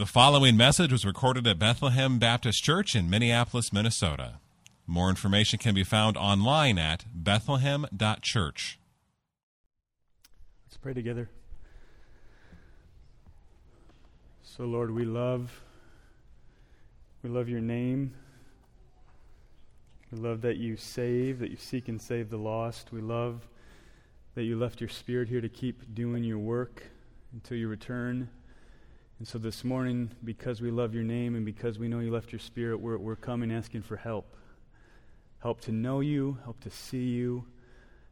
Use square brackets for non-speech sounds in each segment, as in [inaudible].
The following message was recorded at Bethlehem Baptist Church in Minneapolis, Minnesota. More information can be found online at bethlehem.church. Let's pray together. So, Lord, we love we love your name. We love that you save, that you seek and save the lost. We love that you left your spirit here to keep doing your work until you return. And so this morning, because we love your name and because we know you left your spirit, we're, we're coming asking for help. Help to know you, help to see you,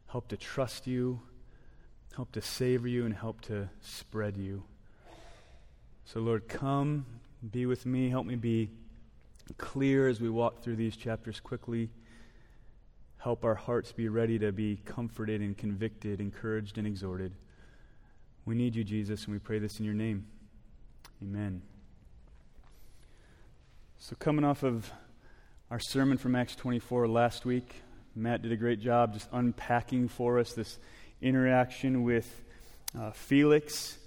help to trust you, help to savor you, and help to spread you. So, Lord, come, be with me, help me be clear as we walk through these chapters quickly. Help our hearts be ready to be comforted and convicted, encouraged and exhorted. We need you, Jesus, and we pray this in your name. Amen. So, coming off of our sermon from Acts 24 last week, Matt did a great job just unpacking for us this interaction with uh, Felix.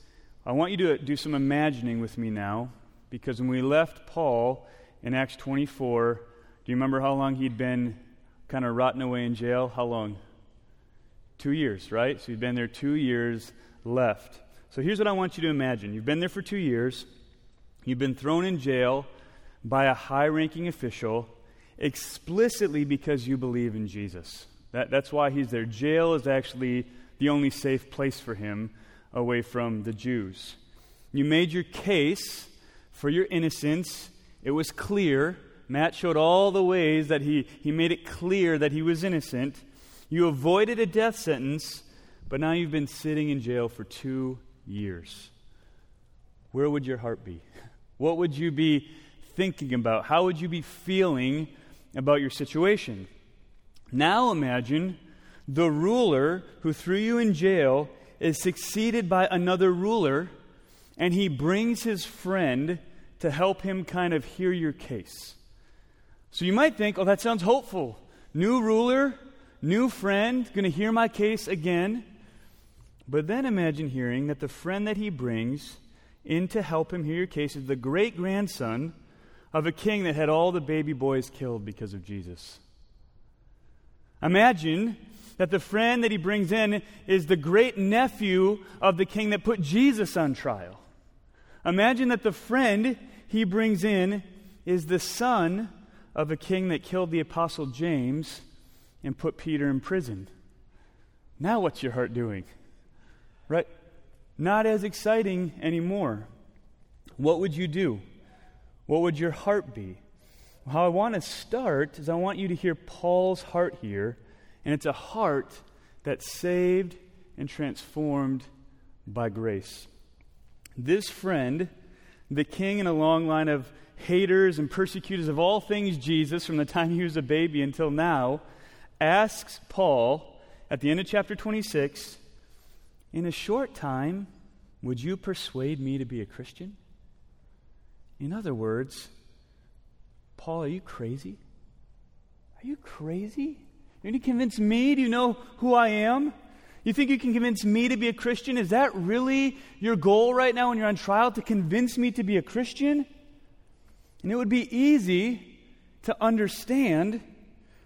I want you to do some imagining with me now, because when we left Paul in Acts 24, do you remember how long he'd been kind of rotting away in jail? How long? Two years, right? So he'd been there two years left. So here's what I want you to imagine you've been there for two years, you've been thrown in jail by a high ranking official explicitly because you believe in Jesus. That, that's why he's there. Jail is actually the only safe place for him away from the Jews. You made your case for your innocence, it was clear. Matt showed all the ways that he, he made it clear that he was innocent. You avoided a death sentence, but now you've been sitting in jail for two years, where would your heart be? What would you be thinking about? How would you be feeling about your situation? Now imagine the ruler who threw you in jail is succeeded by another ruler, and he brings his friend to help him kind of hear your case. So you might think, oh, that sounds hopeful. New ruler, new friend, going to hear my case again. But then imagine hearing that the friend that he brings in to help him hear your case is the great grandson of a king that had all the baby boys killed because of Jesus. Imagine that the friend that he brings in is the great nephew of the king that put Jesus on trial. Imagine that the friend he brings in is the son of a king that killed the apostle James and put Peter in prison. Now, what's your heart doing? Right? Not as exciting anymore. What would you do? What would your heart be? How I want to start is I want you to hear Paul's heart here, and it's a heart that's saved and transformed by grace. This friend, the king in a long line of haters and persecutors of all things Jesus from the time he was a baby until now, asks Paul at the end of chapter 26 in a short time, would you persuade me to be a Christian? In other words, Paul, are you crazy? Are you crazy? Going to convince me? Do you know who I am? You think you can convince me to be a Christian? Is that really your goal right now when you're on trial, to convince me to be a Christian? And it would be easy to understand,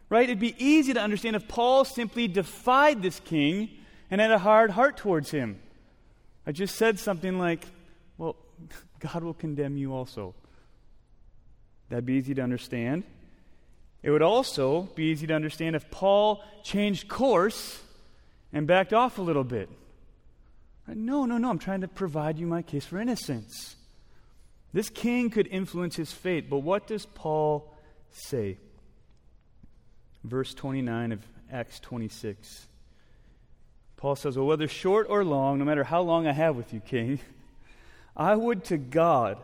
right? It'd be easy to understand if Paul simply defied this king and had a hard heart towards him. I just said something like, Well, [laughs] God will condemn you also. That'd be easy to understand. It would also be easy to understand if Paul changed course and backed off a little bit. No, no, no, I'm trying to provide you my case for innocence. This king could influence his fate, but what does Paul say? Verse 29 of Acts 26. Paul says, Well, whether short or long, no matter how long I have with you, King, [laughs] I would to God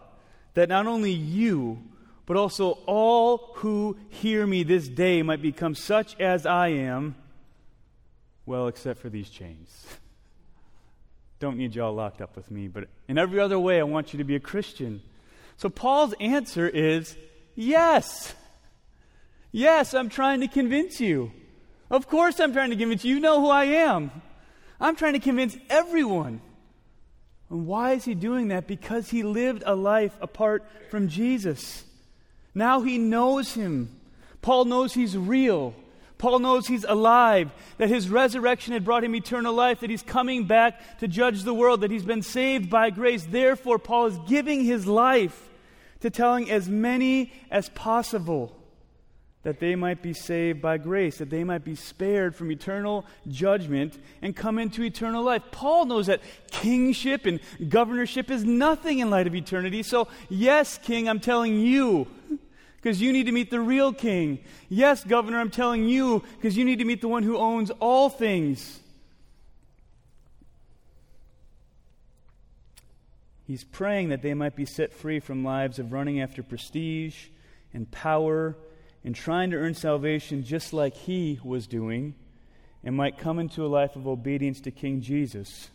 that not only you, but also all who hear me this day might become such as I am, well, except for these chains. [laughs] Don't need y'all locked up with me, but in every other way, I want you to be a Christian. So Paul's answer is yes. Yes, I'm trying to convince you. Of course, I'm trying to convince you. You know who I am. I'm trying to convince everyone. And why is he doing that? Because he lived a life apart from Jesus. Now he knows him. Paul knows he's real. Paul knows he's alive, that his resurrection had brought him eternal life, that he's coming back to judge the world, that he's been saved by grace. Therefore, Paul is giving his life to telling as many as possible that they might be saved by grace, that they might be spared from eternal judgment and come into eternal life. Paul knows that kingship and governorship is nothing in light of eternity. So, yes, king, I'm telling you because you need to meet the real king. Yes, governor, I'm telling you because you need to meet the one who owns all things. He's praying that they might be set free from lives of running after prestige and power and trying to earn salvation just like he was doing and might come into a life of obedience to King Jesus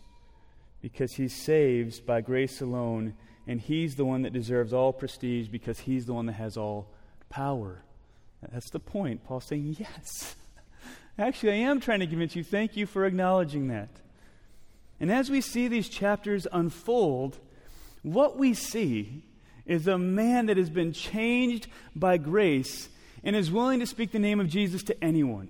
because he saves by grace alone and he's the one that deserves all prestige because he's the one that has all power. That's the point. Paul's saying, Yes. [laughs] Actually, I am trying to convince you. Thank you for acknowledging that. And as we see these chapters unfold, what we see is a man that has been changed by grace and is willing to speak the name of Jesus to anyone.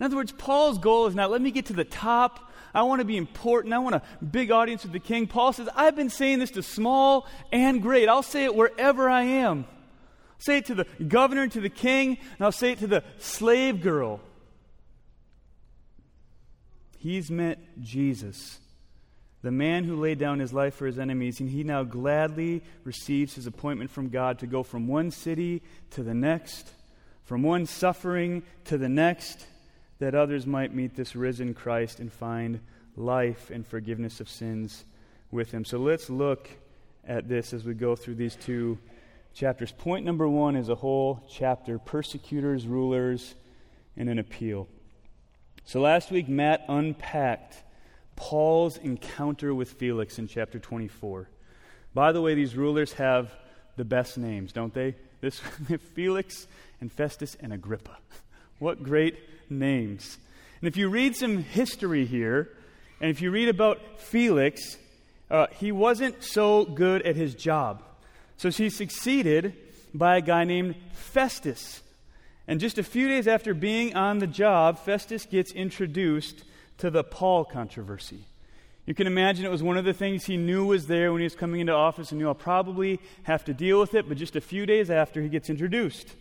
In other words, Paul's goal is not let me get to the top. I want to be important. I want a big audience with the king. Paul says, I've been saying this to small and great. I'll say it wherever I am say it to the governor and to the king, and I'll say it to the slave girl. He's met Jesus, the man who laid down his life for his enemies, and he now gladly receives his appointment from God to go from one city to the next, from one suffering to the next, that others might meet this risen Christ and find life and forgiveness of sins with him. So let's look at this as we go through these two chapters. Point number one is a whole chapter persecutors, rulers, and an appeal. So last week, Matt unpacked Paul's encounter with Felix in chapter 24. By the way, these rulers have the best names, don't they? This [laughs] Felix and Festus and Agrippa. [laughs] What great names. And if you read some history here, and if you read about Felix, uh, he wasn't so good at his job. So she succeeded by a guy named Festus. And just a few days after being on the job, Festus gets introduced to the Paul controversy. You can imagine it was one of the things he knew was there when he was coming into office and knew I'll probably have to deal with it, but just a few days after he gets introduced.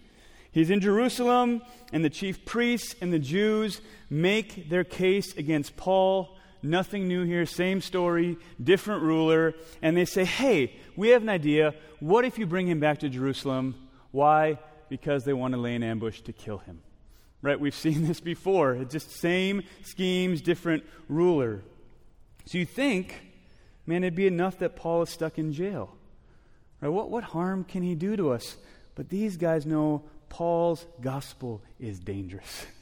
He's in Jerusalem, and the chief priests and the Jews make their case against Paul Nothing new here, same story, different ruler. And they say, hey, we have an idea. What if you bring him back to Jerusalem? Why? Because they want to lay an ambush to kill him. Right? We've [laughs] seen this before. It's just same schemes, different ruler. So you think, man, it'd be enough that Paul is stuck in jail. Right? What, what harm can he do to us? But these guys know Paul's gospel is dangerous. [laughs]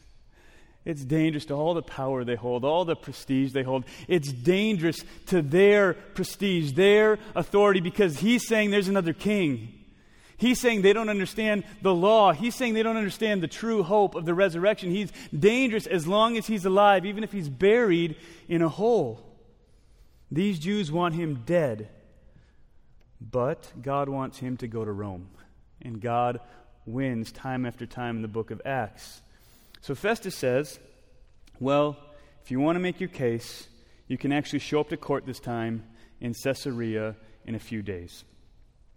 It's dangerous to all the power they hold, all the prestige they hold. It's dangerous to their prestige, their authority, because he's saying there's another king. He's saying they don't understand the law. He's saying they don't understand the true hope of the resurrection. He's dangerous as long as he's alive, even if he's buried in a hole. These Jews want him dead, but God wants him to go to Rome. And God wins time after time in the book of Acts. So Festus says, Well, if you want to make your case, you can actually show up to court this time in Caesarea in a few days.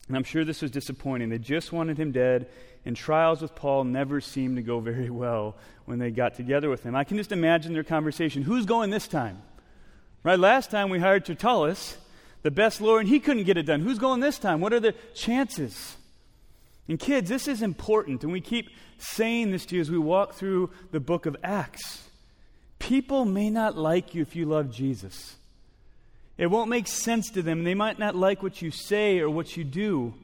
And I'm sure this was disappointing. They just wanted him dead, and trials with Paul never seemed to go very well when they got together with him. I can just imagine their conversation. Who's going this time? Right? Last time we hired Tertullus, the best lawyer, and he couldn't get it done. Who's going this time? What are the chances? And kids, this is important, and we keep saying this to you as we walk through the book of Acts. People may not like you if you love Jesus. It won't make sense to them. They might not like what you say or what you do,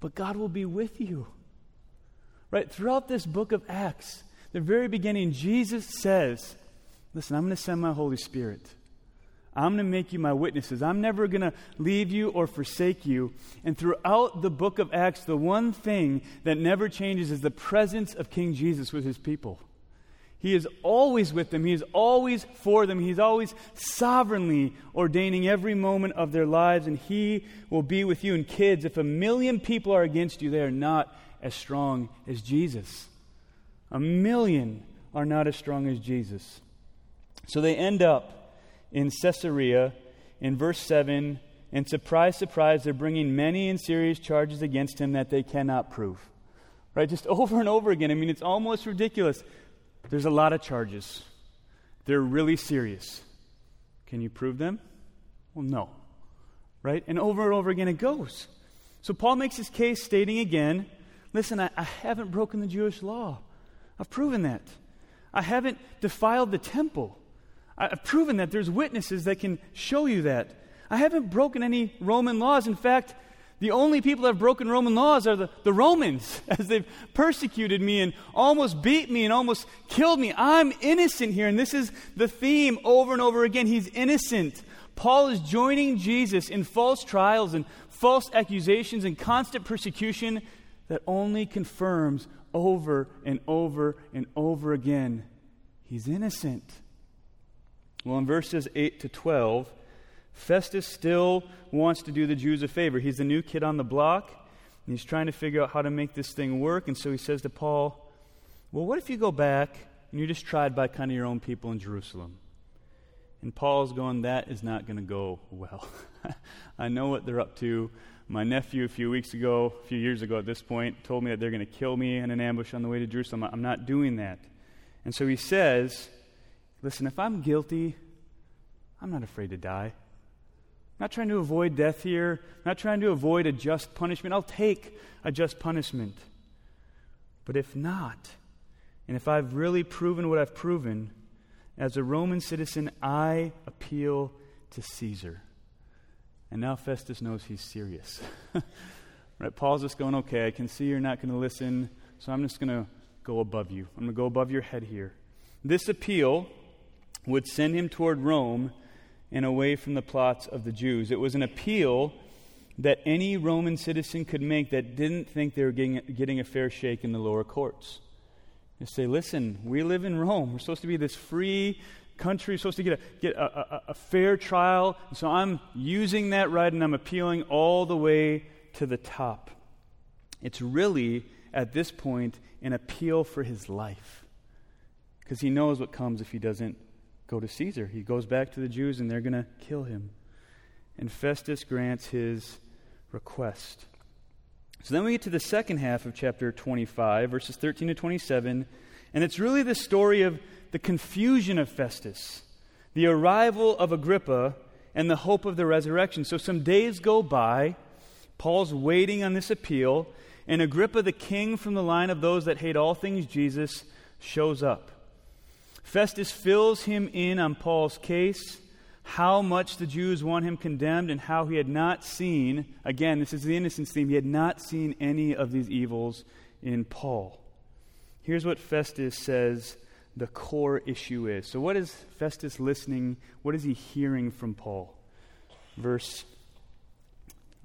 but God will be with you. Right? Throughout this book of Acts, the very beginning, Jesus says, Listen, I'm going to send my Holy Spirit. I'm going to make you my witnesses. I'm never going to leave you or forsake you. And throughout the book of Acts, the one thing that never changes is the presence of King Jesus with his people. He is always with them. He is always for them. He's always sovereignly ordaining every moment of their lives, and He will be with you. And kids, if a million people are against you, they are not as strong as Jesus. A million are not as strong as Jesus. So they end up in Caesarea in verse 7, and surprise, surprise, they're bringing many and serious charges against him that they cannot prove. Right? Just [laughs] over and over again. I mean, it's almost ridiculous. There's a lot of charges, they're really serious. Can you prove them? Well, no. Right? And over and over again it goes. So Paul makes his case stating again listen, I, I haven't broken the Jewish law. I've proven that. I haven't defiled the temple. I've proven that there's witnesses that can show you that. I haven't broken any Roman laws. In fact, the only people that have broken Roman laws are the, the Romans, [laughs] as they've persecuted me and almost beat me and almost killed me. I'm innocent here, and this is the theme over and over again. He's innocent. Paul is joining Jesus in false trials and false accusations and constant persecution that only confirms over and over and over again he's innocent. Well, in verses 8 to 12, Festus still wants to do the Jews a favor. He's the new kid on the block, and he's trying to figure out how to make this thing work. And so he says to Paul, Well, what if you go back and you're just tried by kind of your own people in Jerusalem? And Paul's going, That is not going to go well. [laughs] I know what they're up to. My nephew, a few weeks ago, a few years ago at this point, told me that they're going to kill me in an ambush on the way to Jerusalem. I'm not doing that. And so he says, Listen, if I'm guilty, I'm not afraid to die. I'm not trying to avoid death here. I'm not trying to avoid a just punishment. I'll take a just punishment. But if not, and if I've really proven what I've proven, as a Roman citizen, I appeal to Caesar. And now Festus knows he's serious. [laughs] right? Paul's just going, okay, I can see you're not going to listen, so I'm just going to go above you. I'm going to go above your head here. This appeal would send him toward Rome and away from the plots of the Jews. It was an appeal that any Roman citizen could make that didn't think they were getting, getting a fair shake in the lower courts. And say, listen, we live in Rome. We're supposed to be this free country, We're supposed to get, a, get a, a, a fair trial. So I'm using that right and I'm appealing all the way to the top. It's really, at this point, an appeal for his life. Because he knows what comes if he doesn't go to Caesar. He goes back to the Jews and they're going to kill him. And Festus grants his request. So then we get to the second half of chapter 25, verses 13 to 27, and it's really the story of the confusion of Festus, the arrival of Agrippa, and the hope of the resurrection. So some days go by. Paul's waiting on this appeal, and Agrippa, the king from the line of those that hate all things Jesus, shows up. Festus fills him in on Paul's case, how much the Jews want him condemned, and how he had not seen, again, this is the innocence theme, he had not seen any of these evils in Paul. Here's what Festus says the core issue is. So, what is Festus listening? What is he hearing from Paul? Verse,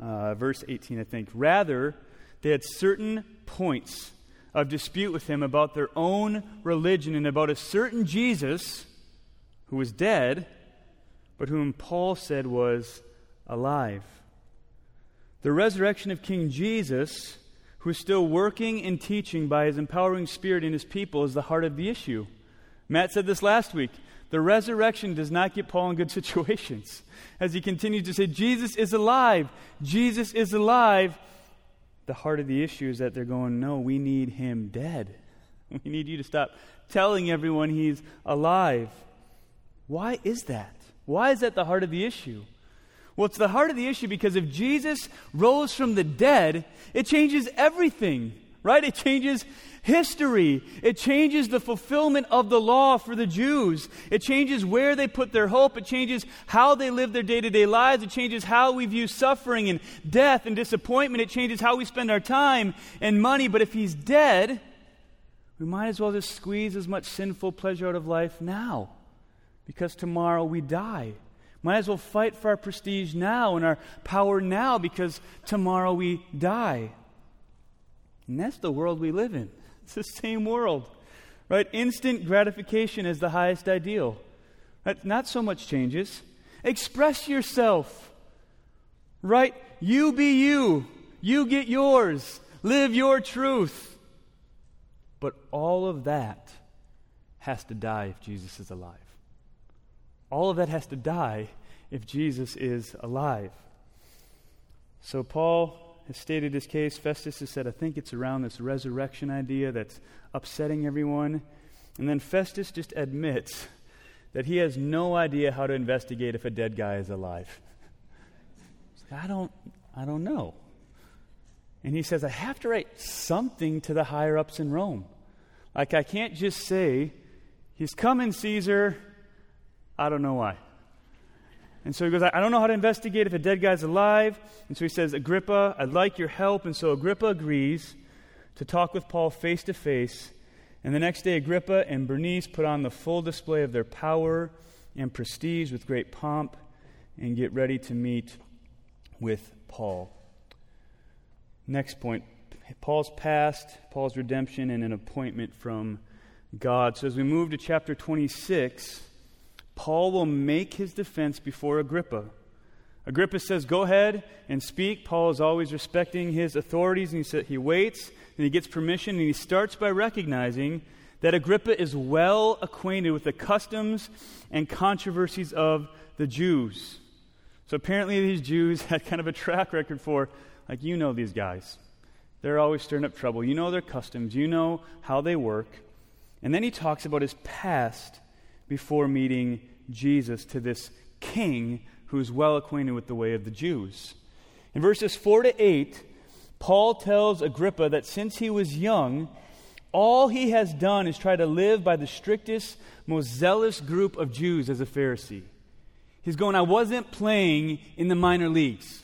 uh, verse 18, I think. Rather, they had certain points of dispute with him about their own religion and about a certain Jesus who was dead, but whom Paul said was alive. The resurrection of King Jesus, who is still working and teaching by his empowering spirit in his people, is the heart of the issue. Matt said this last week. The resurrection does not get Paul in good [laughs] situations. As he continues to say, Jesus is alive. Jesus is alive the heart of the issue is that they're going, no, we need him dead. [laughs] We need you to stop telling everyone he's alive. Why is that? Why is that the heart of the issue? Well, it's the heart of the issue because if Jesus rose from the dead, it changes everything right? It changes history. It changes the fulfillment of the law for the Jews. It changes where they put their hope. It changes how they live their day to day lives. It changes how we view suffering and death and disappointment. It changes how we spend our time and money. But if he's dead, we might as well just squeeze as much sinful pleasure out of life now because tomorrow we die. Might as well fight for our prestige now and our power now because tomorrow we die. And that's the world we live in. [laughs] It's the same world. Right? Instant gratification is the highest ideal. Right? Not so much changes. Express yourself. Right? You be you. You get yours. Live your truth. But all of that has to die if Jesus is alive. All of that has to die if Jesus is alive. So Paul has stated his case. Festus has said, I think it's around this resurrection idea that's upsetting everyone. And then Festus just admits that he has no idea how to investigate if a dead guy is alive. [laughs] I don't, I don't know. And he says, I have to write something to the higher ups in Rome. Like, I can't just say, He's coming, Caesar. I don't know why. And so he goes, I don't know how to investigate if a dead guy's alive. And so he says, Agrippa, I'd like your help. And so Agrippa agrees to talk with Paul face to face. And the next day, Agrippa and Bernice put on the full display of their power and prestige with great pomp and get ready to meet with Paul. Next point Paul's past, Paul's redemption, and an appointment from God. So as we move to chapter 26, Paul will make his defense before Agrippa. Agrippa says, Go ahead and speak. Paul is always respecting his authorities, and he, said, he waits, and he gets permission, and he starts by recognizing that Agrippa is well acquainted with the customs and controversies of the Jews. So apparently, these Jews [laughs] had kind of a track record for, like, you know these guys. They're always stirring up trouble. You know their customs, you know how they work. And then he talks about his past before meeting Jesus to this king who's well acquainted with the way of the Jews. In verses 4 to 8, Paul tells Agrippa that since he was young, all he has done is try to live by the strictest, most zealous group of Jews as a Pharisee. He's going, I wasn't playing in the minor leagues.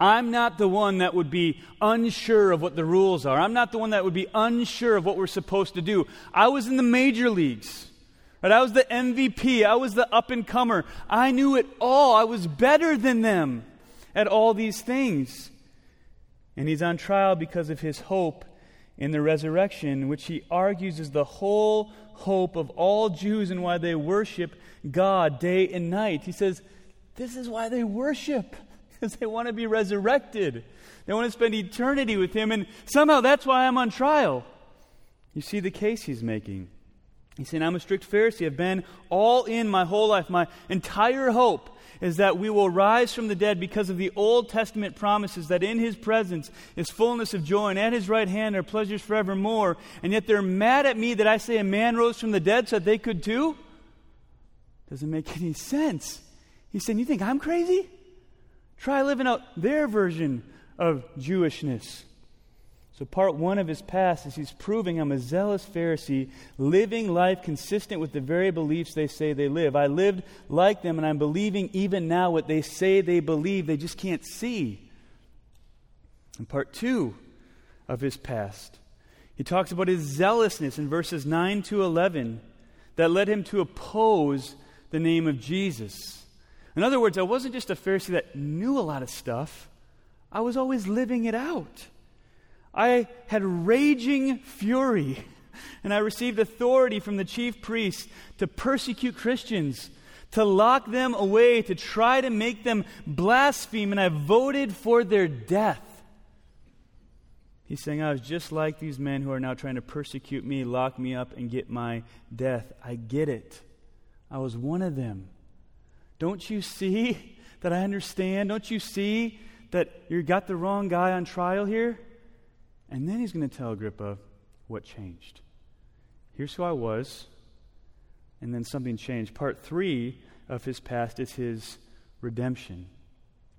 I'm not the one that would be unsure of what the rules are. I'm not the one that would be unsure of what we're supposed to do. I was in the major leagues. Right? I was the MVP. I was the up and comer. I knew it all. I was better than them at all these things. And he's on trial because of his hope in the resurrection, which he argues is the whole hope of all Jews and why they worship God day and night. He says, This is why they worship [laughs] because they want to be resurrected. They want to spend eternity with Him, and somehow that's why I'm on trial. You see the case he's making. He's saying, I'm a strict Pharisee. I've been all in my whole life. My entire hope is that we will rise from the dead because of the Old Testament promises that in His presence is fullness of joy, and at His right hand are pleasures forevermore. And yet they're mad at me that I say a man rose from the dead so that they could too? Doesn't make [laughs] any sense. He's saying, You think I'm crazy? Try living out their version of Jewishness. So, part one of his past is he's proving I'm a zealous Pharisee, living life consistent with the very beliefs they say they live. I lived like them, and I'm believing even now what they say they believe, they just can't see. And part two of his past, he talks about his zealousness in verses 9 to 11 that led him to oppose the name of Jesus. In other words, I wasn't just a Pharisee that knew a lot of stuff, I was always living it out. I had raging fury, and I received authority from the chief priests to persecute Christians, to lock them away, to try to make them blaspheme, and I voted for their death. He's saying, I was just like these men who are now trying to persecute me, lock me up, and get my death. I get it. I was one of them. Don't you see that I understand? Don't you see that you got the wrong guy on trial here? And then he's going to tell Agrippa what changed. Here's who I was, and then something changed. Part three of his past is his redemption.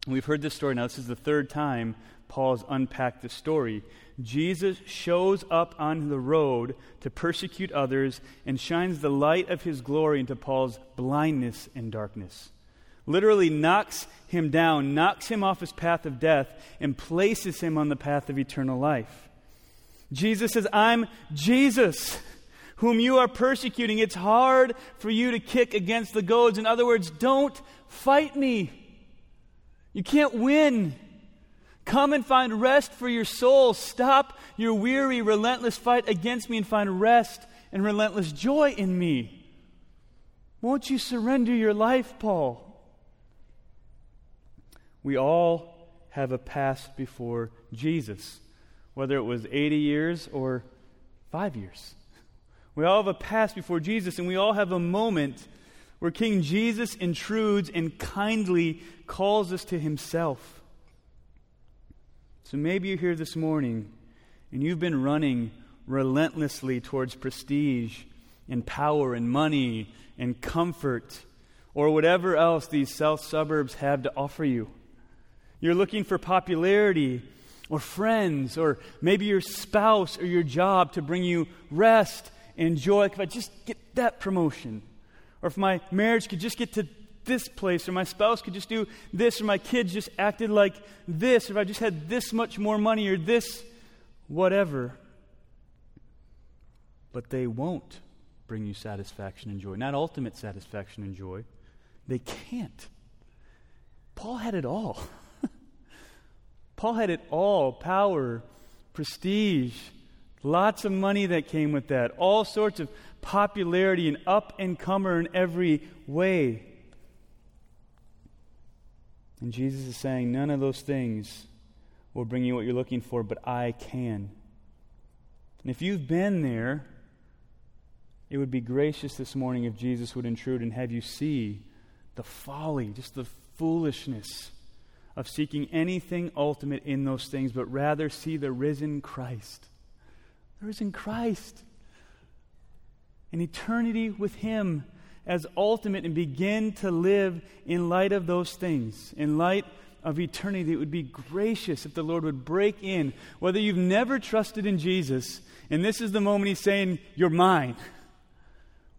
We've heard this story now. This is the third time Paul's unpacked the story. Jesus shows up on the road to persecute others and shines the light of his glory into Paul's blindness and darkness. Literally knocks him down, knocks him off his path of death, and places him on the path of eternal life. Jesus says, I'm Jesus whom you are persecuting. It's hard for you to kick against the goads. In other words, don't fight me. You can't win. Come and find rest for your soul. Stop your weary, relentless fight against me and find rest and relentless joy in me. Won't you surrender your life, Paul? We all have a past before Jesus, whether it was 80 years or five years. We all have a past before Jesus, and we all have a moment where King Jesus intrudes and kindly calls us to himself. So maybe you're here this morning and you've been running relentlessly towards prestige and power and money and comfort or whatever else these south suburbs have to offer you. You're looking for popularity or friends or maybe your spouse or your job to bring you rest and joy. If I just get that promotion, or if my marriage could just get to this place, or my spouse could just do this, or my kids just acted like this, or if I just had this much more money, or this, whatever. But they won't bring you satisfaction and joy. Not ultimate satisfaction and joy. They can't. Paul had it all. Paul had it all power, prestige, lots of money that came with that, all sorts of popularity and up and comer in every way. And Jesus is saying, none of those things will bring you what you're looking for, but I can. And if you've been there, it would be gracious this morning if Jesus would intrude and have you see the folly, just the foolishness of seeking anything ultimate in those things, but rather see the risen Christ. The risen Christ. An eternity with Him as ultimate and begin to live in light of those things, in light of eternity. It would be gracious if the Lord would break in, whether you've never trusted in Jesus, and this is the moment He's saying, You're mine.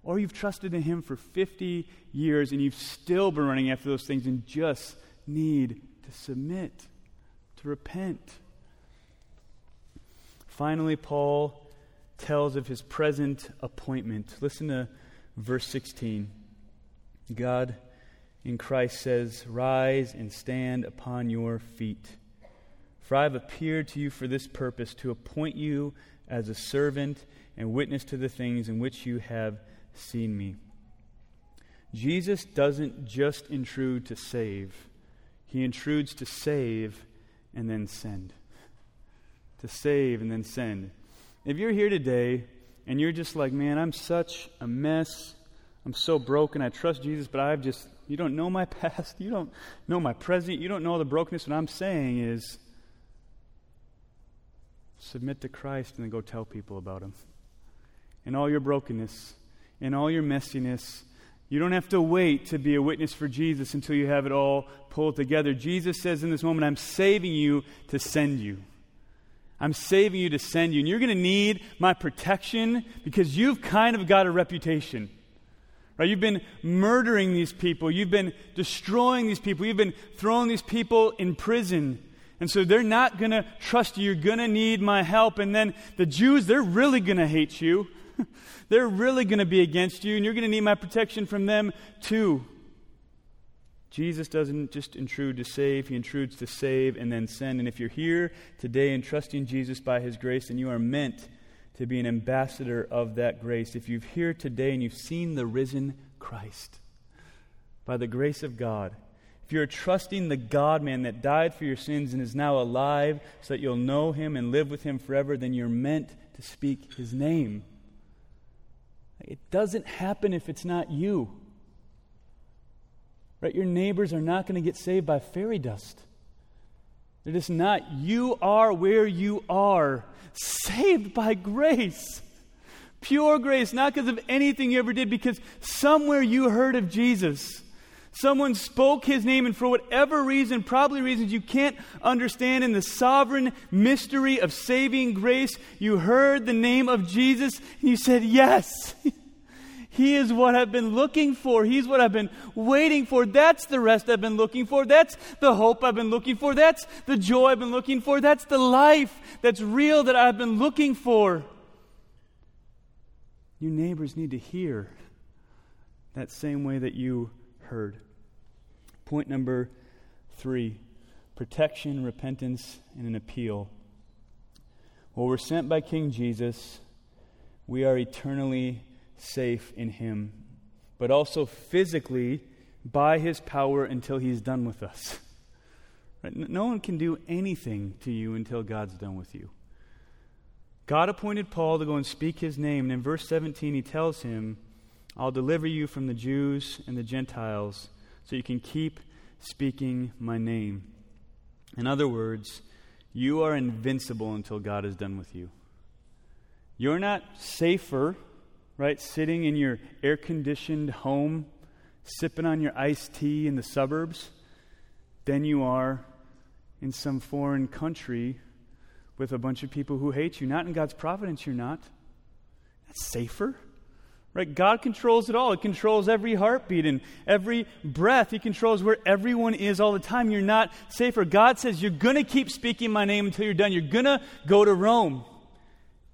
Or you've trusted in Him for 50 years and you've still been running after those things and just need to submit, to repent. Finally, Paul tells of his present appointment. Listen to verse 16. God in Christ says, Rise and stand upon your feet. For I have appeared to you for this purpose, to appoint you as a servant and witness to the things in which you have seen me. Jesus doesn't just intrude to save, he intrudes to save and then send. To save and then send. If you're here today and you're just like, man, I'm such a mess, I'm so broken, I trust Jesus, but I've just, you don't know my [laughs] past, you don't know my present, you don't know the brokenness, what I'm saying is submit to Christ and then go tell people about Him. In all your brokenness, in all your messiness, you don't have to wait to be a witness for Jesus until you have it all pulled together. Jesus says in this moment, I'm saving you to send you. I'm saving you to send you. And you're going to need my protection because you've kind of got a reputation. Right? You've been murdering these people. You've been destroying these people. You've been throwing these people in prison. And so they're not going to trust you. You're going to need my help. And then the Jews, they're really going to hate you. [laughs] They're really going to be against you, and you're going to need my protection from them too. Jesus doesn't just intrude to save, he intrudes to save and then send. And if you're here today and trusting Jesus by his grace, then you are meant to be an ambassador of that grace. If you're here today and you've seen the risen Christ by the grace of God, if you're trusting the God man that died for your sins and is now alive so that you'll know him and live with him forever, then you're meant to speak his name. It doesn't happen if it's not you. Right? Your neighbors are not going to get saved by fairy dust. They're just not. You are where you are, saved by grace. Pure grace, not because of anything you ever did, because somewhere you heard of Jesus. Someone spoke his name, and for whatever reason, probably reasons you can't understand, in the sovereign mystery of saving grace, you heard the name of Jesus, and you said, Yes, [laughs] he is what I've been looking for. He's what I've been waiting for. That's the rest I've been looking for. That's the hope I've been looking for. That's the joy I've been looking for. That's the life that's real that I've been looking for. You neighbors need to hear that same way that you heard. Point number three protection, repentance, and an appeal. Well, we're sent by King Jesus, we are eternally safe in Him, but also physically by His power until He's done with us. Right? No one can do anything to you until God's done with you. God appointed Paul to go and speak his name. And in verse 17, he tells him, I'll deliver you from the Jews and the Gentiles so you can keep speaking my name. In other words, you are invincible until God is done with you. You're not safer, right, sitting in your air conditioned home, sipping on your iced tea in the suburbs, than you are in some foreign country with a bunch of people who hate you. Not in God's providence, you're not. That's safer. Right? God controls it all. It controls every heartbeat and every breath. He controls where everyone is all the time. You're not safer. God says you're going to keep speaking my name until you're done. You're going to go to Rome.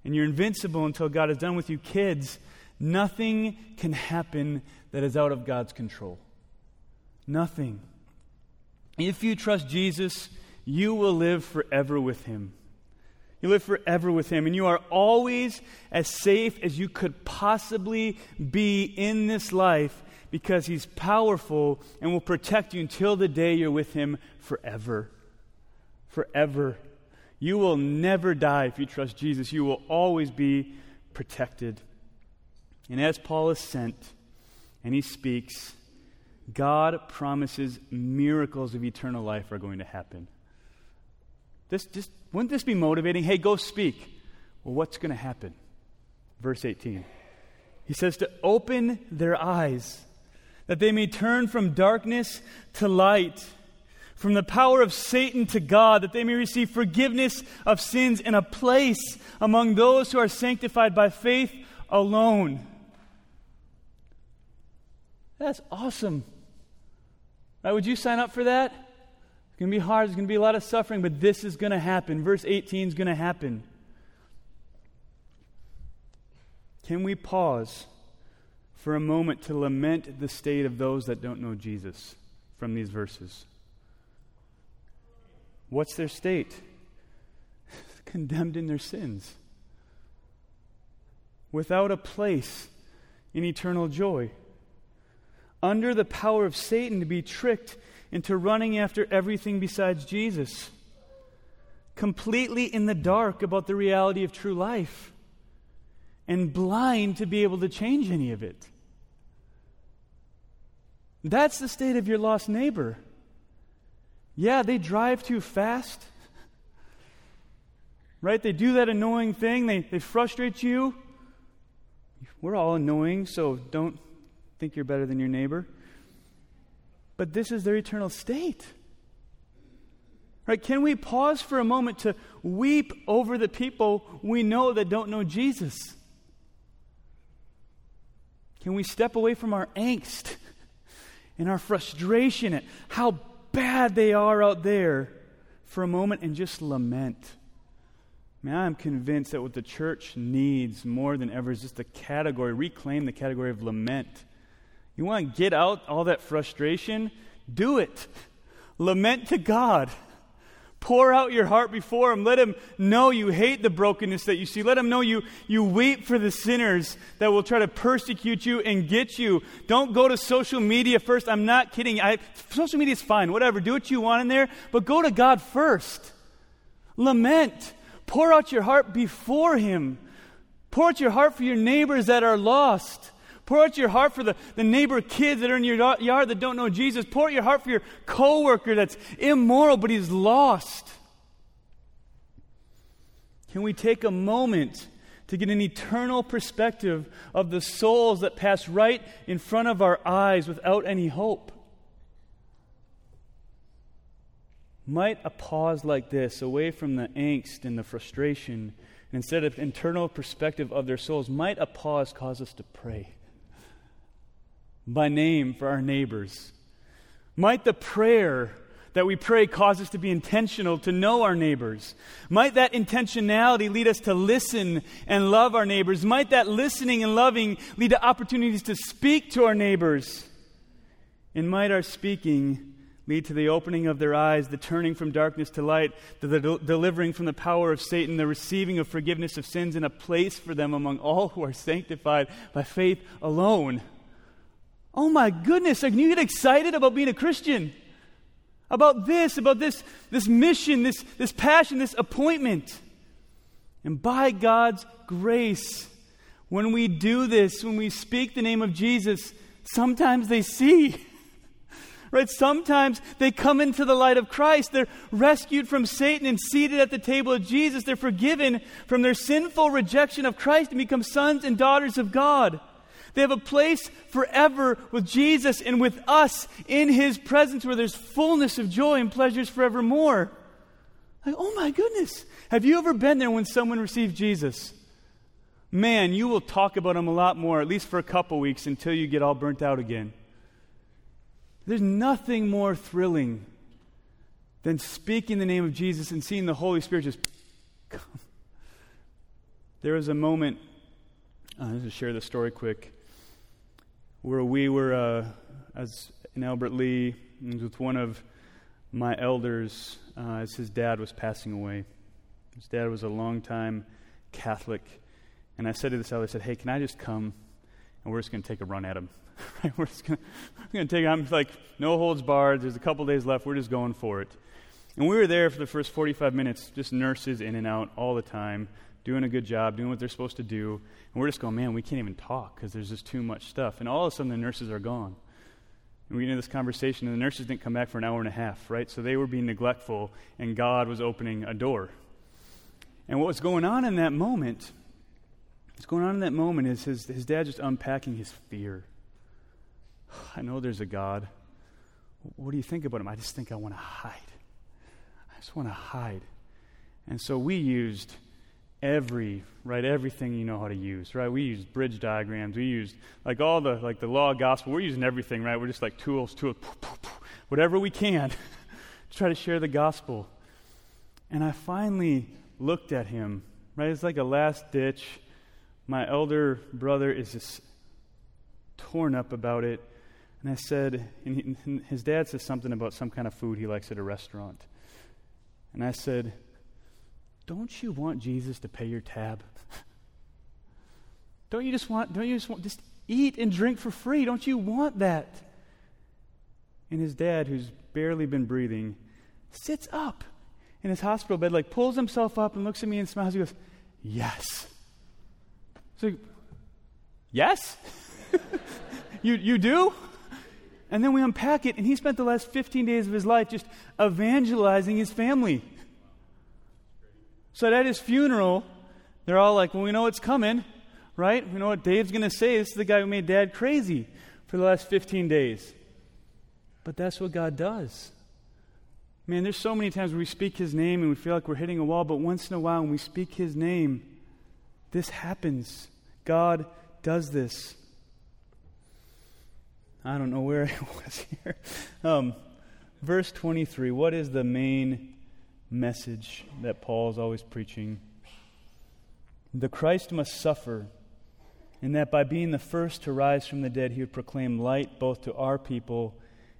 And you're invincible until God is done with you. Kids, nothing can happen that is out of God's control. Nothing. If you trust Jesus, you will live forever with him. You live forever with Him, and you are always as safe as you could possibly be in this life because He's powerful and will protect you until the day you're with Him forever. Forever. You will never die if you trust Jesus. You will always be protected. And as Paul is sent and he speaks, God promises miracles of eternal life are going to happen. This just wouldn't this be motivating? Hey, go speak. Well, what's going to happen? Verse 18. He says to open their eyes that they may turn from darkness to light, from the power of Satan to God, that they may receive forgiveness of sins and a place among those who are sanctified by faith alone. That's awesome. Right, would you sign up for that? It's going to be hard. There's going to be a lot of suffering, but this is going to happen. Verse 18 is going to happen. Can we pause for a moment to lament the state of those that don't know Jesus from these verses? What's their state? [laughs] Condemned in their sins, without a place in eternal joy, under the power of Satan to be tricked into running after everything besides Jesus, completely in the dark about the reality of true life, and blind to be able to change any of it. That's the state of your lost neighbor. Yeah, they drive too fast. Right? They do that annoying thing. They, they frustrate you. We're all annoying, so don't think you're better than your neighbor but this is their eternal state. Right? Can we pause for a moment to weep over the people we know that don't know Jesus? Can we step away from our angst and our frustration at how bad they are out there for a moment and just lament? Man, I'm convinced that what the church needs more than ever is just a category, reclaim the category of lament you want to get out all that frustration? Do it. Lament to God. Pour out your heart before Him. Let Him know you hate the brokenness that you see. Let Him know you, you weep for the sinners that will try to persecute you and get you. Don't go to social media first. I'm not kidding. I, social media is fine, whatever. Do what you want in there, but go to God first. Lament. Pour out your heart before Him. Pour out your heart for your neighbors that are lost. Pour out your heart for the, the neighbor kids that are in your yard that don't know Jesus. Pour out your heart for your coworker that's immoral but he's lost. Can we take a moment to get an eternal perspective of the souls that pass right in front of our eyes without any hope? Might a pause like this, away from the angst and the frustration, and instead of internal perspective of their souls, might a pause cause us to pray? By name for our neighbors. Might the prayer that we pray cause us to be intentional to know our neighbors? Might that intentionality lead us to listen and love our neighbors? Might that listening and loving lead to opportunities to speak to our neighbors? And might our speaking lead to the opening of their eyes, the turning from darkness to light, the, the delivering from the power of Satan, the receiving of forgiveness of sins, and a place for them among all who are sanctified by faith alone. Oh my goodness, can you get excited about being a Christian? About this, about this, this mission, this, this passion, this appointment. And by God's grace, when we do this, when we speak the name of Jesus, sometimes they see. [laughs] right? Sometimes they come into the light of Christ. They're rescued from Satan and seated at the table of Jesus. They're forgiven from their sinful rejection of Christ and become sons and daughters of God. They have a place forever with Jesus and with us in his presence where there's fullness of joy and pleasures forevermore. Like, oh my goodness. Have you ever been there when someone received Jesus? Man, you will talk about him a lot more, at least for a couple weeks, until you get all burnt out again. There's nothing more thrilling than speaking the name of Jesus and seeing the Holy Spirit just come. There was a moment, I'll just share the story quick, where we were, uh, as in Albert Lea, with one of my elders uh, as his dad was passing away. His dad was a longtime Catholic. And I said to this elder, I said, hey, can I just come and we're just going to take a run at him? right? [laughs] We're just going to take I'm like, no holds barred. There's a couple days left. We're just going for it. And we were there for the first 45 minutes, just nurses in and out all the time, doing a good job, doing what they're supposed to do. And we're just going, man, we can't even talk because there's just too much stuff. And all of a sudden, the nurses are gone. And we get into this conversation, and the nurses didn't come back for an hour and a half, right? So they were being neglectful, and God was opening a door. And what was going on in that moment, what's going on in that moment is his, his dad just unpacking his fear. [sighs] I know there's a God. What do you think about him? I just think I want to hide. I just want to hide. And so we used every right everything you know how to use right? We use bridge diagrams. We use like all the like the law gospel. We're using everything right? We're just like tools tools whatever we can [laughs] to try to share the gospel. And i finally looked at him right? It's like a last ditch. My elder brother is just torn up about it. And I said, and, he, and his dad says something about some kind of food he likes at a restaurant. And I said, Don't you want Jesus to pay your tab? [laughs] don't you just want, don't you just want, just eat and drink for free? Don't you want that? And his dad, who's barely been breathing, sits up in his hospital bed, like pulls himself up and looks at me and smiles. He goes, Yes. So, yes? [laughs] you, you do? And then we unpack it, and he spent the last 15 days of his life just evangelizing his family. So at his funeral, they're all like, Well, we know it's coming, right? We know what Dave's going to say. This is the guy who made dad crazy for the last 15 days. But that's what God does. Man, there's so many times we speak his name and we feel like we're hitting a wall, but once in a while when we speak his name, this happens. God does this. I don't know where [laughs] I was here. Um, verse 23 what is the main message that Paul is always preaching? The Christ must suffer, and that by being the first to rise from the dead, he would proclaim light both to our people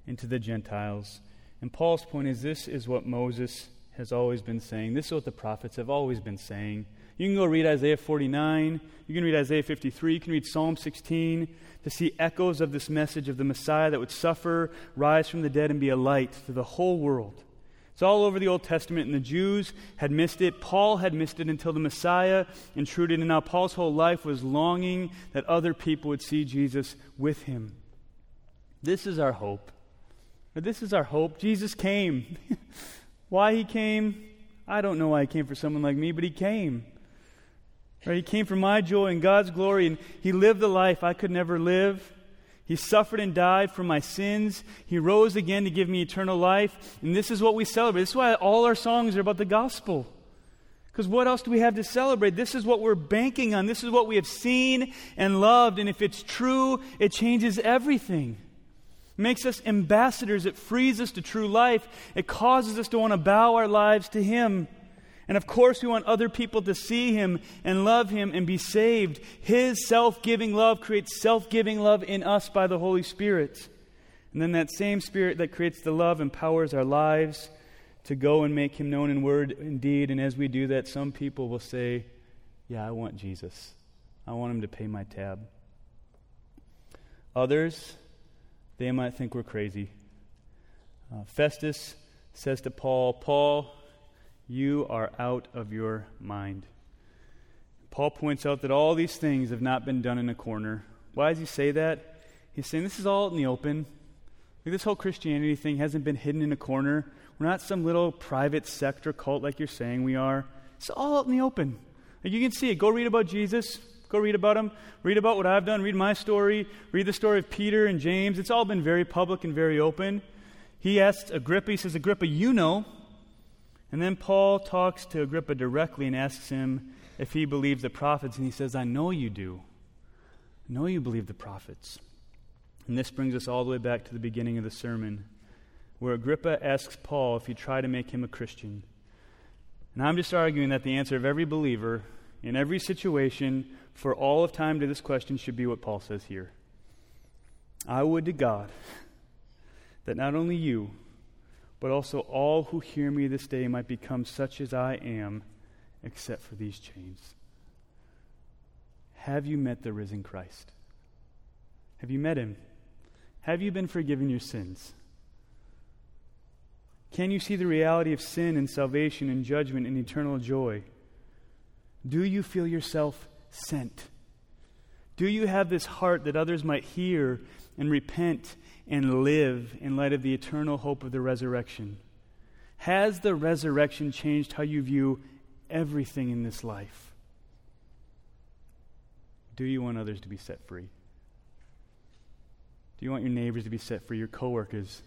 and to the Gentiles. And Paul's point is this is what Moses has always been saying. This is what the prophets have always been saying. You can go read Isaiah 49. You can read Isaiah 53. You can read Psalm 16 to see echoes of this message of the Messiah that would suffer, rise from the dead, and be a light to the whole world. It's all over the Old Testament, and the Jews had missed it. Paul had missed it until the Messiah intruded, and now Paul's whole life was longing that other people would see Jesus with him. This is our hope. This is our hope. Jesus came. [laughs] why he came, I don't know why he came for someone like me, but he came. Right? He came for my joy and God's glory, and He lived the life I could never live. He suffered and died for my sins. He rose again to give me eternal life. And this is what we celebrate. This is why all our songs are about the gospel. Because what else do we have to celebrate? This is what we're banking on. This is what we have seen and loved. And if it's true, it changes everything. It makes us ambassadors. It frees us to true life. It causes us to want to bow our lives to Him. And of course, we want other people to see him and love him and be saved. His self giving love creates self giving love in us by the Holy Spirit. And then that same Spirit that creates the love empowers our lives to go and make Him known in word and deed. And as we do that, some people will say, Yeah, I want Jesus. I want Him to pay my tab. Others, they might think we're crazy. Uh, Festus says to Paul, Paul, you are out of your mind. Paul points out that all these things have not been done in a corner. Why does he say that? He's saying this is all in the open. Like this whole Christianity thing hasn't been hidden in a corner. We're not some little private sect or cult like you're saying we are. It's all out in the open. Like you can see it. Go read about Jesus. Go read about him. Read about what I've done. Read my story. Read the story of Peter and James. It's all been very public and very open. He asks Agrippa, he says, Agrippa, you know. And then Paul talks to Agrippa directly and asks him if he believes the prophets. And he says, I know you do. I know you believe the prophets. And this brings us all the way back to the beginning of the sermon, where Agrippa asks Paul if he try to make him a Christian. And I'm just arguing that the answer of every believer in every situation for all of time to this question should be what Paul says here. I would to God that not only you, but also all who hear me this day might become such as I am, except for these chains. Have you met the risen Christ? Have you met him? Have you been forgiven your sins? Can you see the reality of sin and salvation and judgment and eternal joy? Do you feel yourself sent? Do you have this heart that others might hear and repent and live in light of the eternal hope of the resurrection? Has the resurrection changed how you view everything in this life? Do you want others to be set free? Do you want your neighbors to be set free, your coworkers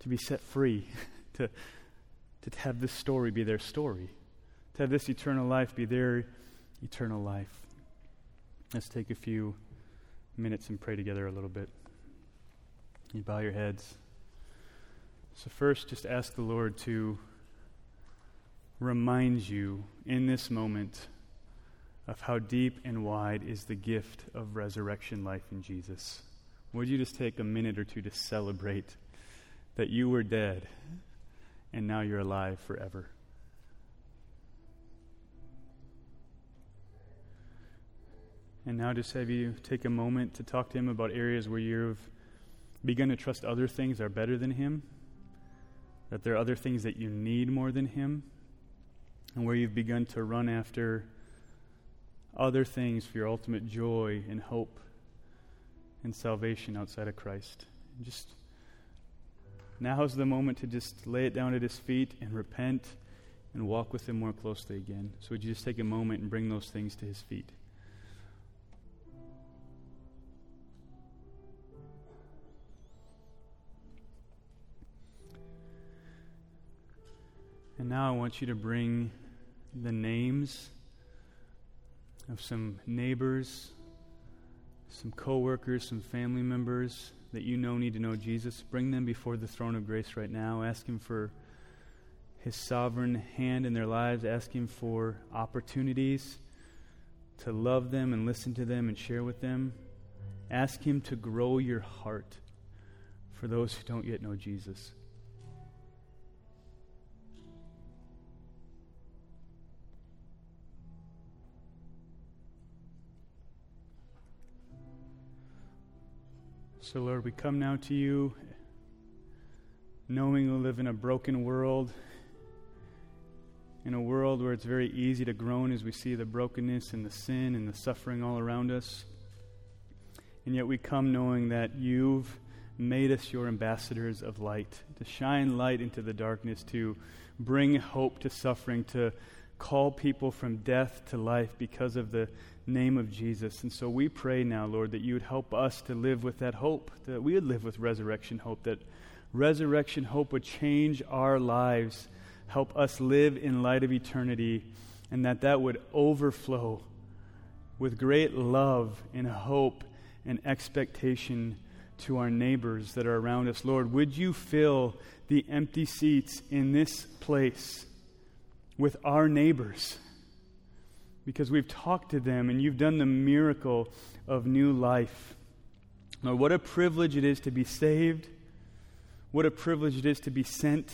to be set free, [laughs] to, to have this story be their story, to have this eternal life be their eternal life? Let's take a few minutes and pray together a little bit. You bow your heads. So, first, just ask the Lord to remind you in this moment of how deep and wide is the gift of resurrection life in Jesus. Would you just take a minute or two to celebrate that you were dead and now you're alive forever? And now just have you take a moment to talk to him about areas where you've begun to trust other things are better than him, that there are other things that you need more than him, and where you've begun to run after other things for your ultimate joy and hope and salvation outside of Christ. Just now's the moment to just lay it down at his feet and repent and walk with him more closely again. So would you just take a moment and bring those things to his feet? And now I want you to bring the names of some neighbors, some coworkers, some family members that you know need to know Jesus. Bring them before the throne of grace right now. Ask Him for His sovereign hand in their lives. Ask Him for opportunities to love them and listen to them and share with them. Ask Him to grow your heart for those who don't yet know Jesus. So, Lord, we come now to you knowing we live in a broken world, in a world where it's very easy to groan as we see the brokenness and the sin and the suffering all around us. And yet we come knowing that you've made us your ambassadors of light, to shine light into the darkness, to bring hope to suffering, to call people from death to life because of the name of Jesus. And so we pray now, Lord, that you would help us to live with that hope, that we would live with resurrection hope, that resurrection hope would change our lives, help us live in light of eternity, and that that would overflow with great love and hope and expectation to our neighbors that are around us. Lord, would you fill the empty seats in this place with our neighbors? because we've talked to them and you've done the miracle of new life. Lord, what a privilege it is to be saved. What a privilege it is to be sent.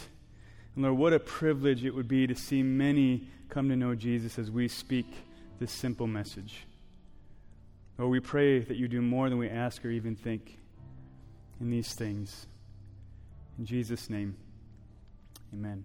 And Lord, what a privilege it would be to see many come to know Jesus as we speak this simple message. Lord, we pray that you do more than we ask or even think in these things. In Jesus' name, amen.